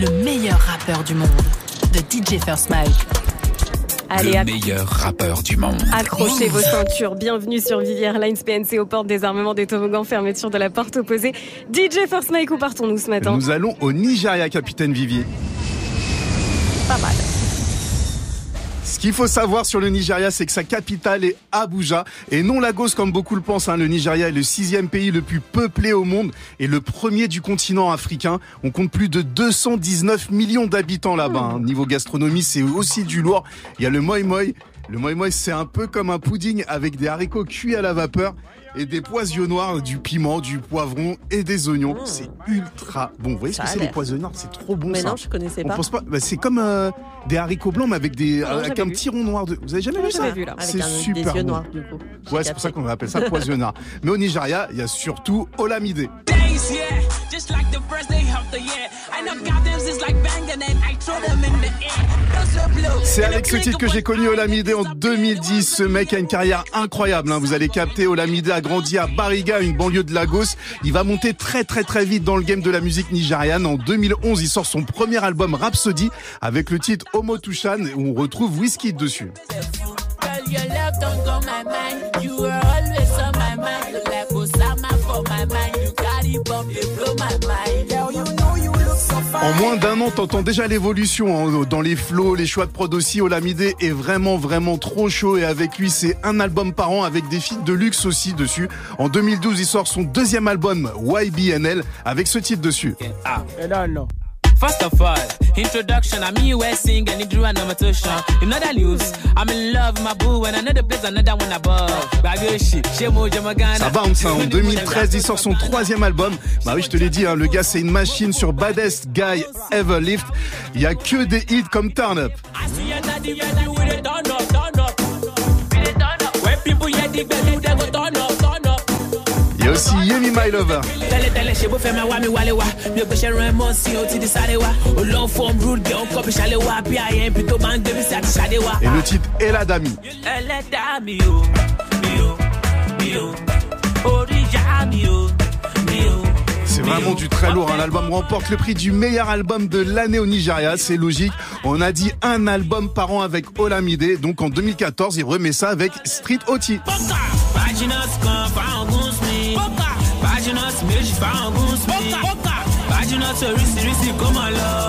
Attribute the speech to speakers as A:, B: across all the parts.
A: le meilleur rappeur du monde, de DJ First Mike.
B: Allez, le meilleur rappeur du monde.
C: Accrochez vos ceintures. Bienvenue sur Vivier Lines PNC aux portes des armements des toboggans, fermeture de la porte opposée. DJ First Mike, où partons-nous ce matin?
D: Nous allons au Nigeria, capitaine Vivier.
C: Pas mal.
D: Ce qu'il faut savoir sur le Nigeria, c'est que sa capitale est Abuja et non Lagos comme beaucoup le pensent. Hein. Le Nigeria est le sixième pays le plus peuplé au monde et le premier du continent africain. On compte plus de 219 millions d'habitants là-bas. Hein. Niveau gastronomie, c'est aussi du lourd. Il y a le moi moi. Le moi moi, c'est un peu comme un pudding avec des haricots cuits à la vapeur et des poisons noirs, du piment, du poivron et des oignons. Mmh. C'est ultra bon. Vous voyez ce que c'est les poisons noirs? C'est trop bon
C: mais
D: ça.
C: non, je connaissais pas.
D: pas bah, c'est comme euh, des haricots blancs mais avec des avec un petit rond noir de. Vous avez jamais vu ça?
C: C'est super
D: des
C: bon. Noirs, du coup.
D: Ouais, c'est pour ça qu'on appelle ça poison noir. Mais au Nigeria, il y a surtout Olamide. C'est avec ce titre que j'ai connu Olamide en 2010. Ce mec a une carrière incroyable. Hein. Vous allez capter, Olamide a grandi à Bariga, une banlieue de Lagos. Il va monter très très très vite dans le game de la musique nigériane. En 2011, il sort son premier album Rhapsody avec le titre Homo Tushan où on retrouve Whiskey dessus. En moins d'un an, t'entends déjà l'évolution hein, dans les flows, les choix de prod aussi. Olamide est vraiment, vraiment trop chaud et avec lui, c'est un album par an avec des feats de luxe aussi dessus. En 2012, il sort son deuxième album YBNL avec ce titre dessus. Ah. First of all, introduction, I'm US sing and drew an imitation. In other news, I'm in love with my boo and another place, another one above. Ça bounce, hein. En 2013, il sort son troisième album. Bah oui, je te l'ai dit, hein, le gars, c'est une machine sur Baddest Guy Ever Lift. Il y a que des hits comme Turn Up. Il y a aussi Yemi My Lover. Et le titre Ella Dami. C'est vraiment du très lourd. Hein. L'album remporte le prix du meilleur album de l'année au Nigeria. C'est logique. On a dit un album par an avec Olamide. Donc en 2014, il remet ça avec Street Oti.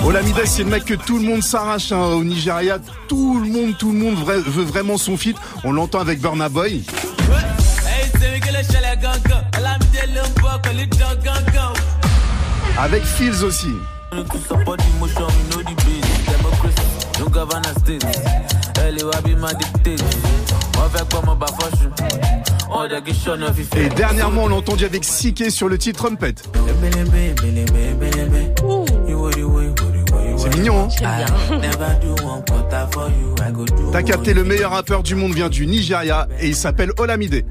D: Olamide, c'est le mec que tout le monde s'arrache hein, au Nigeria. Tout le monde, tout le monde veut vraiment son feat. On l'entend avec Burna Boy. Avec Fields aussi. Et dernièrement, on l'a entendu avec Sike sur le titre Trumpet. C'est mignon, hein T'as capté le meilleur rappeur du monde vient du Nigeria et il s'appelle Olamide.